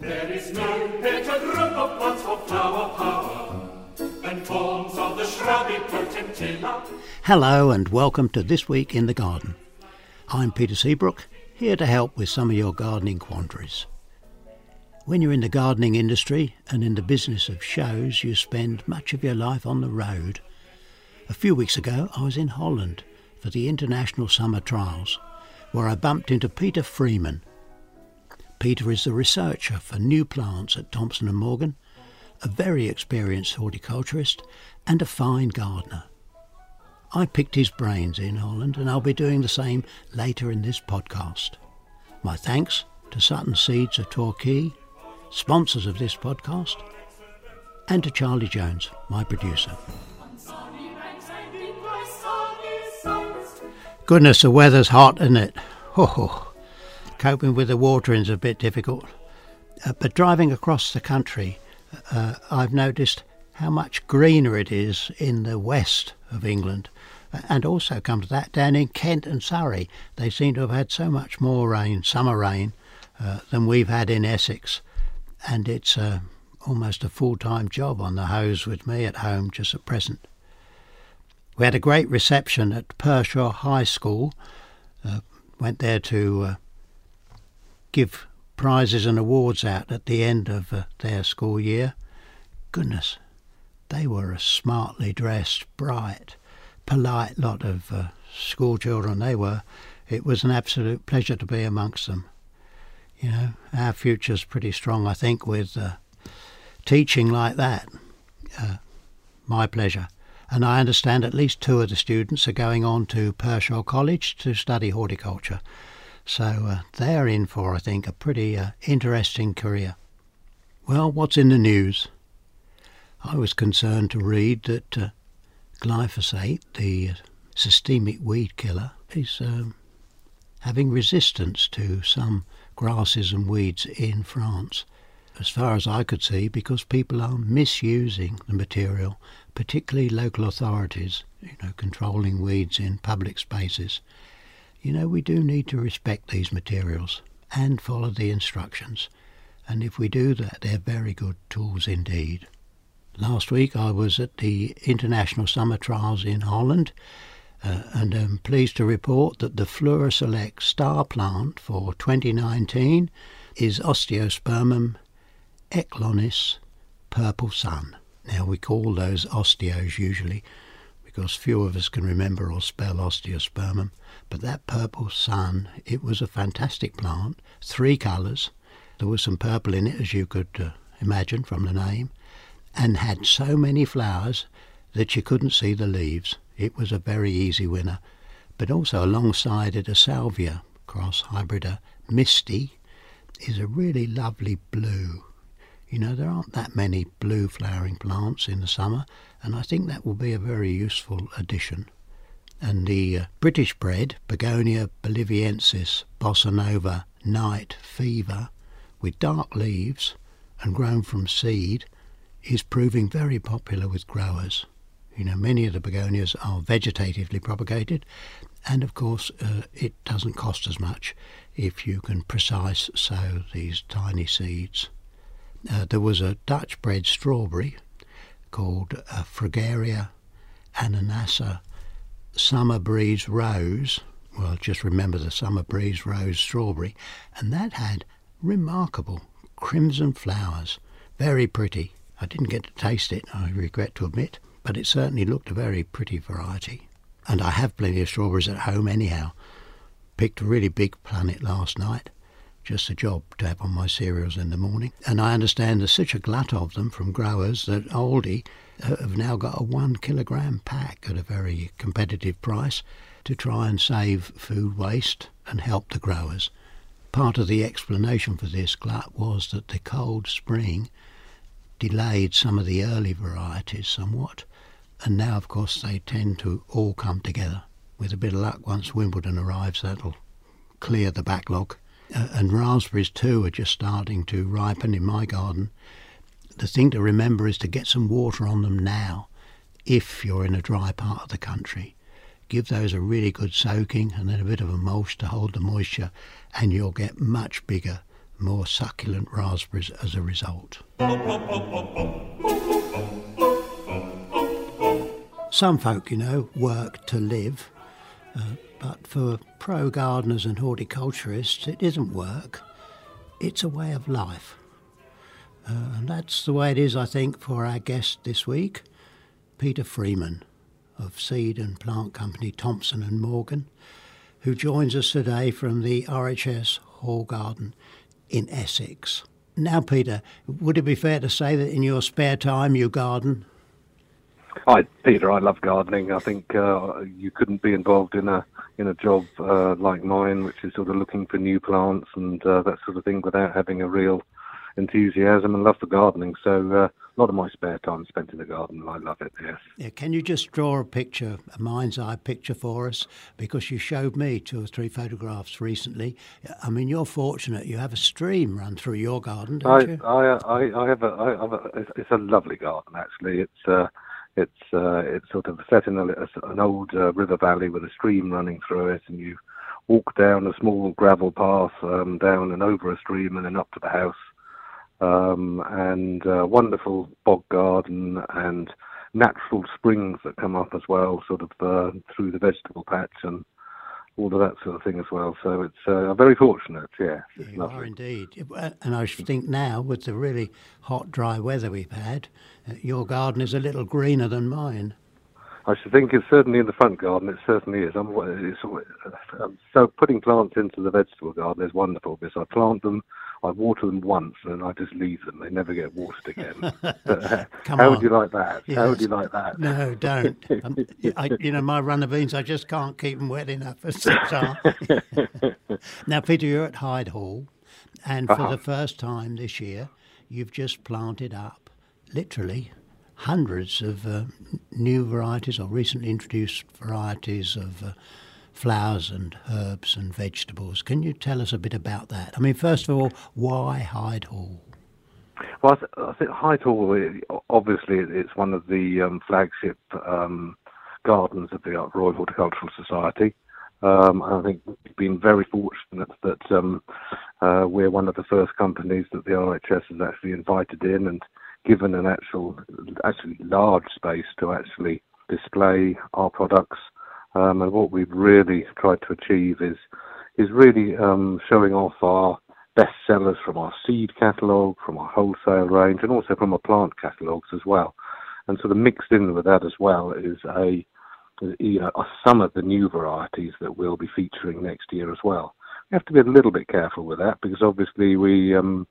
There is no better group of for flower power than forms of the shrubby potentilla. Hello and welcome to This Week in the Garden. I'm Peter Seabrook, here to help with some of your gardening quandaries. When you're in the gardening industry and in the business of shows, you spend much of your life on the road. A few weeks ago, I was in Holland for the International Summer Trials, where I bumped into Peter Freeman. Peter is the researcher for new plants at Thompson and Morgan, a very experienced horticulturist, and a fine gardener. I picked his brains in Holland, and I'll be doing the same later in this podcast. My thanks to Sutton Seeds of Torquay, sponsors of this podcast, and to Charlie Jones, my producer. Goodness, the weather's hot, isn't it? Oh, coping with the watering's is a bit difficult. Uh, but driving across the country, uh, I've noticed how much greener it is in the west of England. And also, come to that, down in Kent and Surrey, they seem to have had so much more rain, summer rain, uh, than we've had in Essex. And it's uh, almost a full time job on the hose with me at home just at present. We had a great reception at Pershore High School. Uh, went there to uh, give prizes and awards out at the end of uh, their school year. Goodness, they were a smartly dressed, bright, polite lot of uh, school children. They were. It was an absolute pleasure to be amongst them. You know, our future's pretty strong, I think, with uh, teaching like that. Uh, my pleasure. And I understand at least two of the students are going on to Pershore College to study horticulture. So uh, they're in for, I think, a pretty uh, interesting career. Well, what's in the news? I was concerned to read that uh, glyphosate, the systemic weed killer, is um, having resistance to some grasses and weeds in France. As far as I could see, because people are misusing the material, particularly local authorities, you know, controlling weeds in public spaces. You know, we do need to respect these materials and follow the instructions. And if we do that, they're very good tools indeed. Last week I was at the International Summer Trials in Holland uh, and am pleased to report that the Flora Select star plant for 2019 is Osteospermum ecklonis purple sun. Now we call those osteos usually because few of us can remember or spell osteospermum, but that purple sun, it was a fantastic plant, three colours. There was some purple in it, as you could uh, imagine from the name, and had so many flowers that you couldn't see the leaves. It was a very easy winner. But also alongside it, a salvia cross hybrida misty is a really lovely blue. You know, there aren't that many blue flowering plants in the summer, and I think that will be a very useful addition. And the uh, British bred Begonia boliviensis bossa nova night fever with dark leaves and grown from seed is proving very popular with growers. You know, many of the begonias are vegetatively propagated, and of course, uh, it doesn't cost as much if you can precise sow these tiny seeds. Uh, there was a Dutch bred strawberry called uh, Fragaria ananassa summer breeze rose. Well, just remember the summer breeze rose strawberry, and that had remarkable crimson flowers, very pretty. I didn't get to taste it, I regret to admit, but it certainly looked a very pretty variety. And I have plenty of strawberries at home anyhow. Picked a really big planet last night, just a job to have on my cereals in the morning. And I understand there's such a glut of them from growers that Aldi uh, have now got a one kilogram pack at a very competitive price to try and save food waste and help the growers. Part of the explanation for this glut was that the cold spring delayed some of the early varieties somewhat, and now, of course, they tend to all come together. With a bit of luck, once Wimbledon arrives, that'll clear the backlog. And raspberries too are just starting to ripen in my garden. The thing to remember is to get some water on them now if you're in a dry part of the country. Give those a really good soaking and then a bit of a mulch to hold the moisture, and you'll get much bigger, more succulent raspberries as a result. Some folk, you know, work to live, uh, but for pro gardeners and horticulturists, it isn't work, it's a way of life. Uh, and that's the way it is, I think, for our guest this week, Peter Freeman of seed and plant company Thompson and Morgan, who joins us today from the RHS Hall Garden in Essex. Now, Peter, would it be fair to say that in your spare time you garden? Hi, Peter. I love gardening. I think uh, you couldn't be involved in a in a job uh, like mine, which is sort of looking for new plants and uh, that sort of thing, without having a real enthusiasm and love for gardening. So uh, a lot of my spare time spent in the garden, and I love it. Yes. Yeah, can you just draw a picture, a mind's eye picture for us? Because you showed me two or three photographs recently. I mean, you're fortunate. You have a stream run through your garden, don't I, you? I, I, I have a, I have a, it's a lovely garden actually. It's uh, it's uh, it's sort of set in a, an old uh, river valley with a stream running through it, and you walk down a small gravel path um, down and over a stream and then up to the house. Um, and uh, wonderful bog garden and natural springs that come up as well, sort of uh, through the vegetable patch and all of that sort of thing as well. So it's uh, very fortunate, yeah. You lovely. are indeed. And I think now, with the really hot, dry weather we've had, uh, your garden is a little greener than mine. I should think it's certainly in the front garden. It certainly is. I'm, um, so putting plants into the vegetable garden is wonderful because I plant them I water them once and I just leave them. They never get watered again. Uh, how on. would you like that? Yes. How would you like that? No, don't. um, I, you know, my runner beans, I just can't keep them wet enough. for six hours. now, Peter, you're at Hyde Hall, and for uh-huh. the first time this year, you've just planted up, literally, hundreds of uh, new varieties or recently introduced varieties of. Uh, flowers and herbs and vegetables. Can you tell us a bit about that? I mean, first of all, why Hyde Hall? Well, I, th- I think Hyde Hall, obviously, it's one of the um, flagship um, gardens of the Royal Horticultural Society. Um, I think we've been very fortunate that um, uh, we're one of the first companies that the RHS has actually invited in and given an actual, actually large space to actually display our products um, and what we've really tried to achieve is is really um, showing off our best sellers from our seed catalogue, from our wholesale range, and also from our plant catalogues as well. And sort of mixed in with that as well is a you know some of the new varieties that we'll be featuring next year as well. We have to be a little bit careful with that because obviously we um,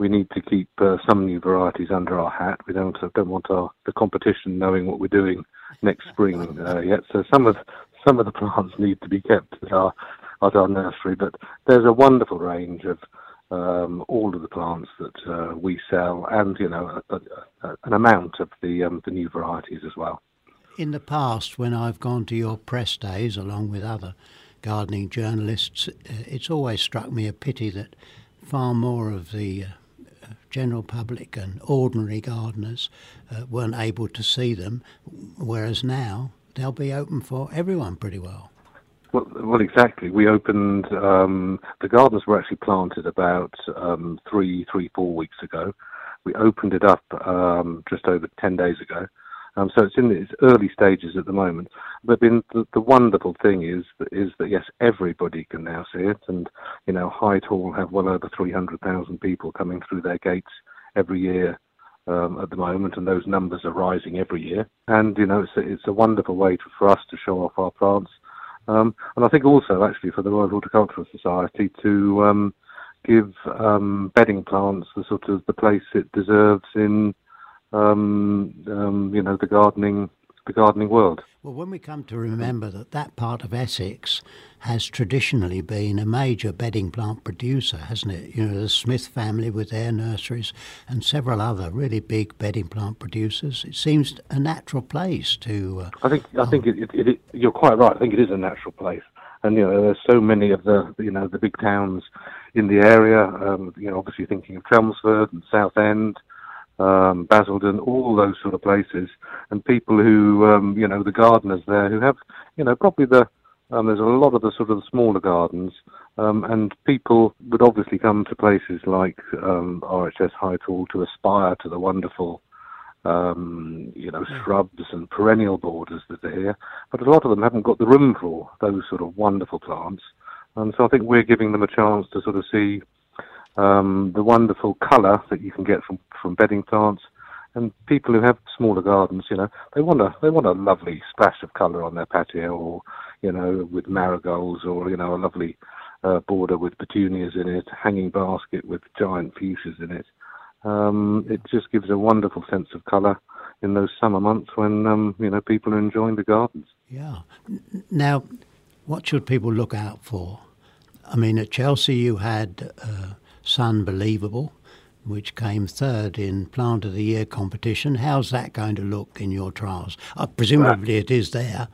we need to keep uh, some new varieties under our hat. We don't don't want our the competition knowing what we're doing next spring uh, yet. So some of some of the plants need to be kept at our at our nursery. But there's a wonderful range of um, all of the plants that uh, we sell, and you know a, a, an amount of the um, the new varieties as well. In the past, when I've gone to your press days along with other gardening journalists, uh, it's always struck me a pity that far more of the uh, general public and ordinary gardeners uh, weren't able to see them, whereas now they'll be open for everyone pretty well. Well, well exactly. We opened, um, the gardens were actually planted about um, three, three, four weeks ago. We opened it up um, just over 10 days ago. Um, so it's in its early stages at the moment. But the, the wonderful thing is that, is that yes, everybody can now see it, and you know Hyde Hall have well over 300,000 people coming through their gates every year um, at the moment, and those numbers are rising every year. And you know it's a, it's a wonderful way to, for us to show off our plants, um, and I think also actually for the Royal Horticultural Society to um, give um, bedding plants the sort of the place it deserves in um, um, you know, the gardening the gardening world. Well, when we come to remember that that part of Essex has traditionally been a major bedding plant producer, hasn't it? You know, the Smith family with their nurseries and several other really big bedding plant producers. It seems a natural place to. Uh, I think I think it, it, it, you're quite right. I think it is a natural place, and you know, there's so many of the you know the big towns in the area. Um, you know, obviously thinking of Chelmsford and Southend um, Basildon, all those sort of places, and people who, um, you know, the gardeners there who have, you know, probably the, um, there's a lot of the sort of the smaller gardens, um, and people would obviously come to places like um, RHS Hyde Hall to aspire to the wonderful, um, you know, shrubs and perennial borders that are here, but a lot of them haven't got the room for those sort of wonderful plants, and so I think we're giving them a chance to sort of see um, the wonderful colour that you can get from, from bedding plants. And people who have smaller gardens, you know, they want a they want a lovely splash of colour on their patio, or you know, with marigolds, or you know, a lovely uh, border with petunias in it, hanging basket with giant fuchsias in it. Um, it just gives a wonderful sense of colour in those summer months when um, you know people are enjoying the gardens. Yeah. Now, what should people look out for? I mean, at Chelsea, you had uh, Sunbelievable, which came third in Plant of the Year competition. How's that going to look in your trials? Uh, presumably, it is there.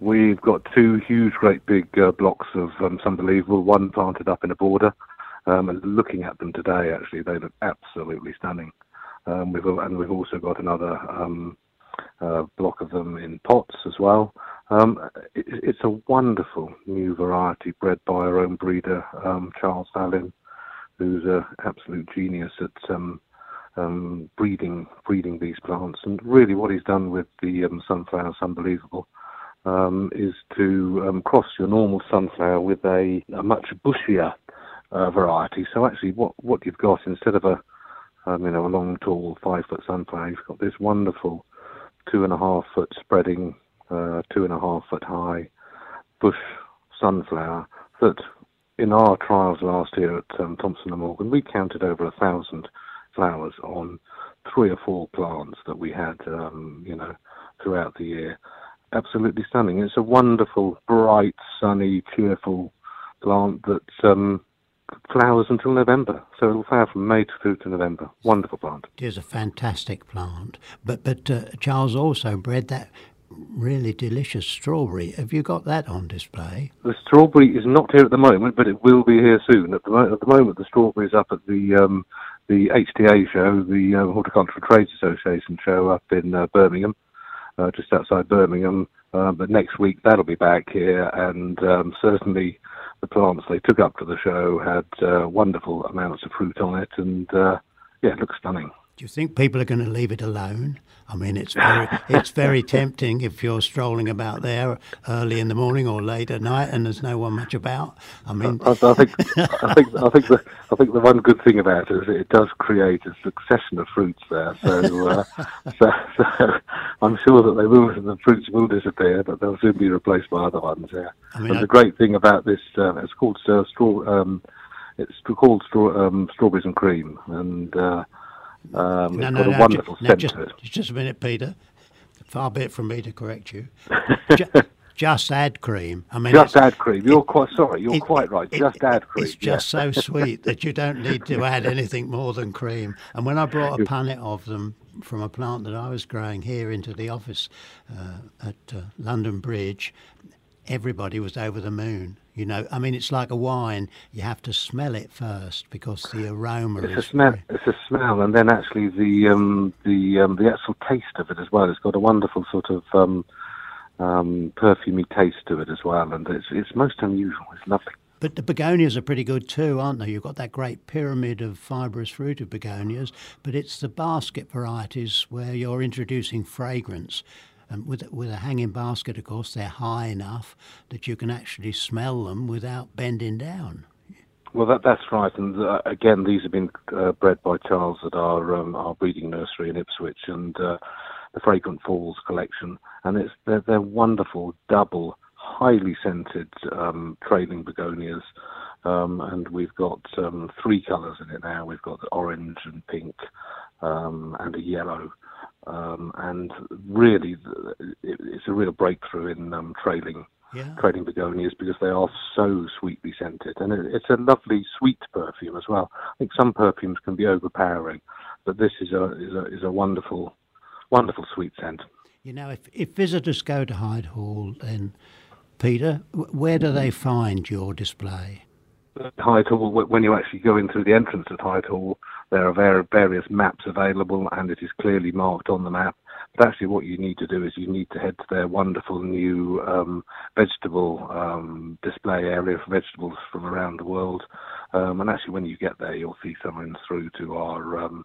We've got two huge, great big uh, blocks of um, Sunbelievable, one planted up in a border. Um, and looking at them today, actually, they look absolutely stunning. Um, we've, and we've also got another um, uh, block of them in pots as well. Um, it, it's a wonderful new variety bred by our own breeder, um, Charles Valin, who's an absolute genius at um, um, breeding breeding these plants. And really, what he's done with the um, sunflower is unbelievable. Um, is to um, cross your normal sunflower with a, a much bushier uh, variety. So actually, what what you've got instead of a um, you know a long, tall, five foot sunflower, you've got this wonderful two and a half foot spreading, uh, two and a half foot high bush sunflower that in our trials last year at um, Thompson and Morgan, we counted over a thousand flowers on three or four plants that we had, um, you know, throughout the year. Absolutely stunning. It's a wonderful, bright, sunny, cheerful plant that um, flowers until November. So it'll flower from May through to November. Wonderful plant. It is a fantastic plant. But but uh, Charles also bred that really delicious strawberry. Have you got that on display? The strawberry is not here at the moment, but it will be here soon. At the, mo- at the moment, the strawberry is up at the um, the HTA show, the uh, Horticultural Trades Association show up in uh, Birmingham, uh, just outside Birmingham. Uh, but next week that'll be back here, and um, certainly the plants they took up to the show had uh, wonderful amounts of fruit on it, and uh, yeah, it looks stunning. Do you think people are going to leave it alone? I mean, it's very it's very tempting if you're strolling about there early in the morning or late at night and there's no one much about. I mean, I, I think I think I think the I think the one good thing about it is it does create a succession of fruits there. So uh, so, so, I'm sure that they will the fruits will disappear, but they'll soon be replaced by other ones. Yeah. I mean, and I, the great thing about this, uh, it's called uh, straw. Um, it's called straw, um, strawberries and cream, and uh, um, no, no, no, wonderful just, just, just, a minute, Peter. Far be it from me to correct you. just add cream. I mean, just add cream. You're quite sorry. You're it, quite right. It, just it, add cream. It's just yeah. so sweet that you don't need to add anything more than cream. And when I brought a punnet of them from a plant that I was growing here into the office uh, at uh, London Bridge, everybody was over the moon. You know, I mean, it's like a wine. You have to smell it first because the aroma it's is. A smell, it's a smell, and then actually the um, the um, the actual taste of it as well. It's got a wonderful sort of um, um, perfumey taste to it as well, and it's it's most unusual. It's lovely. But the begonias are pretty good too, aren't they? You've got that great pyramid of fibrous fruited begonias, but it's the basket varieties where you're introducing fragrance. And with, with a hanging basket, of course, they're high enough that you can actually smell them without bending down. Well, that, that's right. And uh, again, these have been uh, bred by Charles at our um, our breeding nursery in Ipswich and uh, the Fragrant Falls collection. And it's they're, they're wonderful, double, highly scented um, trailing begonias. Um, and we've got um, three colours in it now. We've got the orange and pink um, and a yellow. Um, and really, it's a real breakthrough in um, trailing yeah. trailing begonias because they are so sweetly scented, and it, it's a lovely sweet perfume as well. I think some perfumes can be overpowering, but this is a is a, is a wonderful, wonderful sweet scent. You know, if if visitors go to Hyde Hall, then Peter, where do they find your display? Hyde Hall, when you actually go in through the entrance at Hyde Hall, there are various maps available, and it is clearly marked on the map. But actually, what you need to do is you need to head to their wonderful new um, vegetable um, display area for vegetables from around the world. Um, and actually, when you get there, you'll see someone through to our um,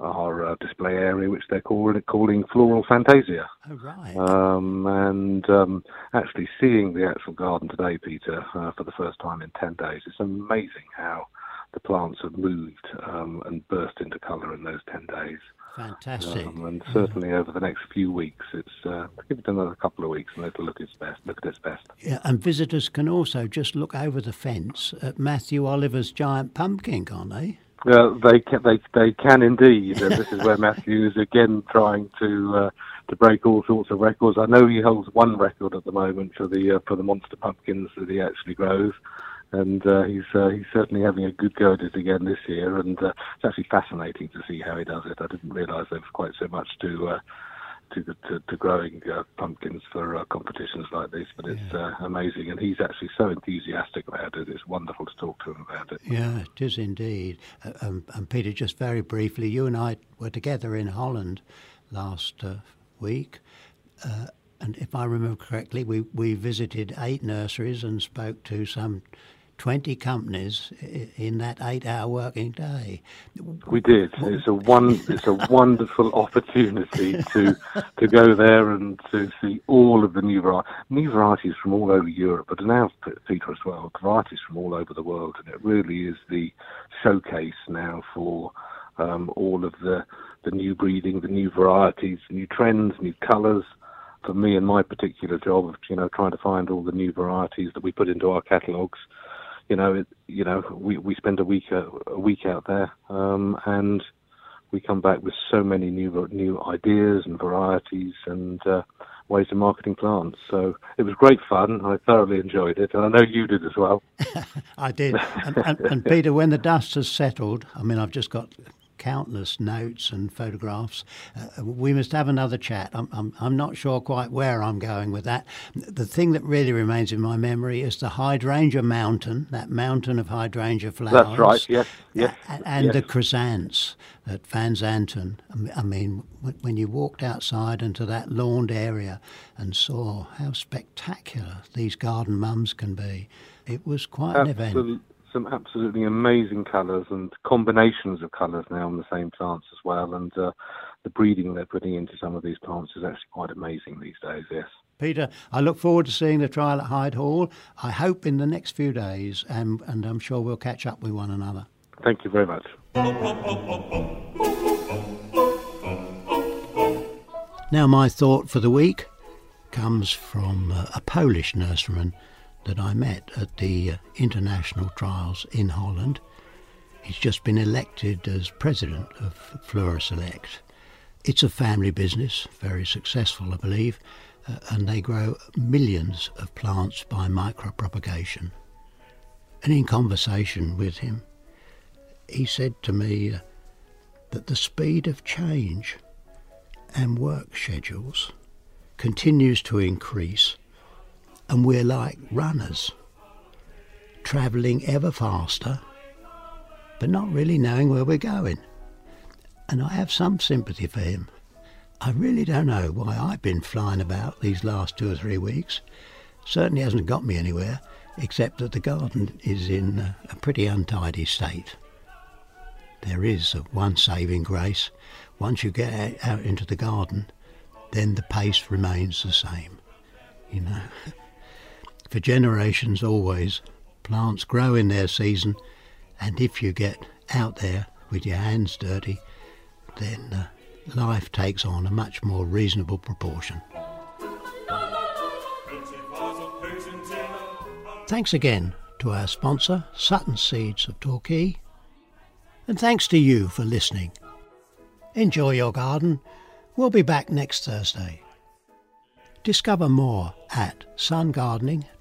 our uh, display area, which they're calling calling Floral Fantasia. Oh, right. Um, and um, actually seeing the actual garden today, Peter, uh, for the first time in ten days, it's amazing how the plants have moved um, and burst into colour in those 10 days. Fantastic. Um, and certainly over the next few weeks, it's uh, give it another couple of weeks and it'll look its best. Look at its best. Yeah, and visitors can also just look over the fence at Matthew Oliver's giant pumpkin, can't they? Uh, they can, they they can indeed. this is where Matthew is again trying to uh, to break all sorts of records. I know he holds one record at the moment for the uh, for the monster pumpkins that he actually grows and uh, he's uh, he's certainly having a good go at it again this year, and uh, it's actually fascinating to see how he does it. I didn't realise there was quite so much to uh, to, to, to growing uh, pumpkins for uh, competitions like this, but it's yeah. amazing, and he's actually so enthusiastic about it. It's wonderful to talk to him about it. Yeah, it is indeed. Um, and Peter, just very briefly, you and I were together in Holland last week. and if I remember correctly, we, we visited eight nurseries and spoke to some 20 companies in that eight hour working day. We did. It's a one it's a wonderful opportunity to to go there and to see all of the new varieties new varieties from all over Europe, but now Peter as well, varieties from all over the world and it really is the showcase now for um, all of the the new breeding, the new varieties, new trends, new colours, for me and my particular job of you know trying to find all the new varieties that we put into our catalogues you know, it, you know, we we spend a week a, a week out there, um, and we come back with so many new new ideas and varieties and uh, ways of marketing plants. So it was great fun. I thoroughly enjoyed it, and I know you did as well. I did. And, and, and, Peter, when the dust has settled, I mean, I've just got countless notes and photographs. Uh, we must have another chat. I'm, I'm, I'm not sure quite where I'm going with that. The thing that really remains in my memory is the hydrangea mountain, that mountain of hydrangea flowers. That's right, yes, yes. And, yes. the chrysanthemums at Van Zanten. I mean, when you walked outside into that lawned area and saw how spectacular these garden mums can be, it was quite Absolutely. an event some absolutely amazing colours and combinations of colours now on the same plants as well. And uh, the breeding they're putting into some of these plants is actually quite amazing these days, yes. Peter, I look forward to seeing the trial at Hyde Hall. I hope in the next few days, and, and I'm sure we'll catch up with one another. Thank you very much. Now, my thought for the week comes from uh, a Polish nurseryman that I met at the uh, international trials in Holland. He's just been elected as president of Flora Select. It's a family business, very successful, I believe, uh, and they grow millions of plants by micropropagation. And in conversation with him, he said to me uh, that the speed of change and work schedules continues to increase and we're like runners, travelling ever faster, but not really knowing where we're going. And I have some sympathy for him. I really don't know why I've been flying about these last two or three weeks. Certainly hasn't got me anywhere, except that the garden is in a pretty untidy state. There is one saving grace. Once you get out into the garden, then the pace remains the same. You know, For generations, always, plants grow in their season, and if you get out there with your hands dirty, then uh, life takes on a much more reasonable proportion. Thanks again to our sponsor, Sutton Seeds of Torquay, and thanks to you for listening. Enjoy your garden We'll be back next Thursday. Discover more at